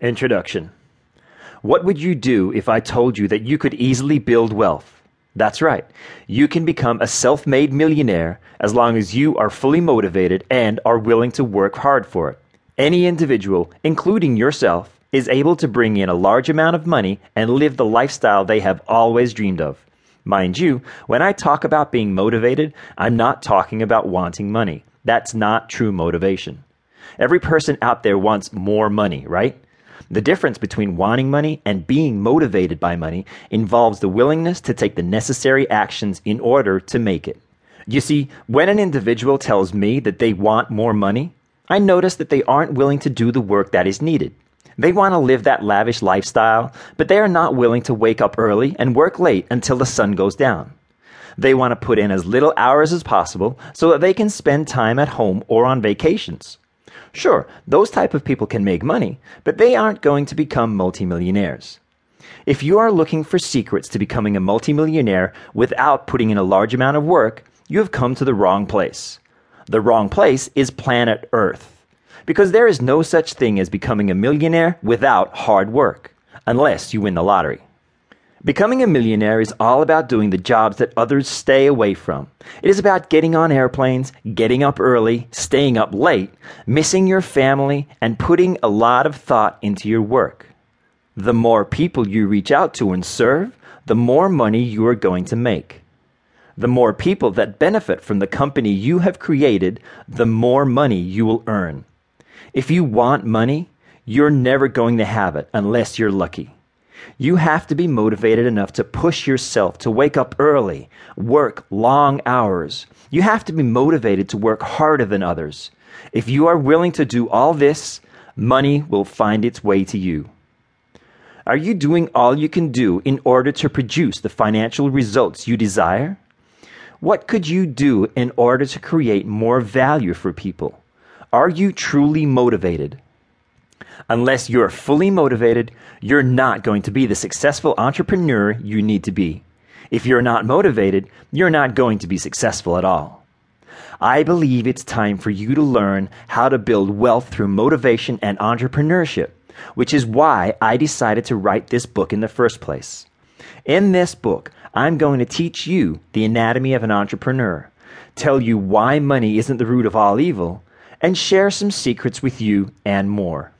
Introduction What would you do if I told you that you could easily build wealth? That's right. You can become a self made millionaire as long as you are fully motivated and are willing to work hard for it. Any individual, including yourself, is able to bring in a large amount of money and live the lifestyle they have always dreamed of. Mind you, when I talk about being motivated, I'm not talking about wanting money. That's not true motivation. Every person out there wants more money, right? The difference between wanting money and being motivated by money involves the willingness to take the necessary actions in order to make it. You see, when an individual tells me that they want more money, I notice that they aren't willing to do the work that is needed. They want to live that lavish lifestyle, but they are not willing to wake up early and work late until the sun goes down. They want to put in as little hours as possible so that they can spend time at home or on vacations. Sure, those type of people can make money, but they aren't going to become multimillionaires. If you are looking for secrets to becoming a multimillionaire without putting in a large amount of work, you have come to the wrong place. The wrong place is planet Earth. Because there is no such thing as becoming a millionaire without hard work, unless you win the lottery. Becoming a millionaire is all about doing the jobs that others stay away from. It is about getting on airplanes, getting up early, staying up late, missing your family, and putting a lot of thought into your work. The more people you reach out to and serve, the more money you are going to make. The more people that benefit from the company you have created, the more money you will earn. If you want money, you're never going to have it unless you're lucky. You have to be motivated enough to push yourself to wake up early, work long hours. You have to be motivated to work harder than others. If you are willing to do all this, money will find its way to you. Are you doing all you can do in order to produce the financial results you desire? What could you do in order to create more value for people? Are you truly motivated? Unless you're fully motivated, you're not going to be the successful entrepreneur you need to be. If you're not motivated, you're not going to be successful at all. I believe it's time for you to learn how to build wealth through motivation and entrepreneurship, which is why I decided to write this book in the first place. In this book, I'm going to teach you the anatomy of an entrepreneur, tell you why money isn't the root of all evil, and share some secrets with you and more.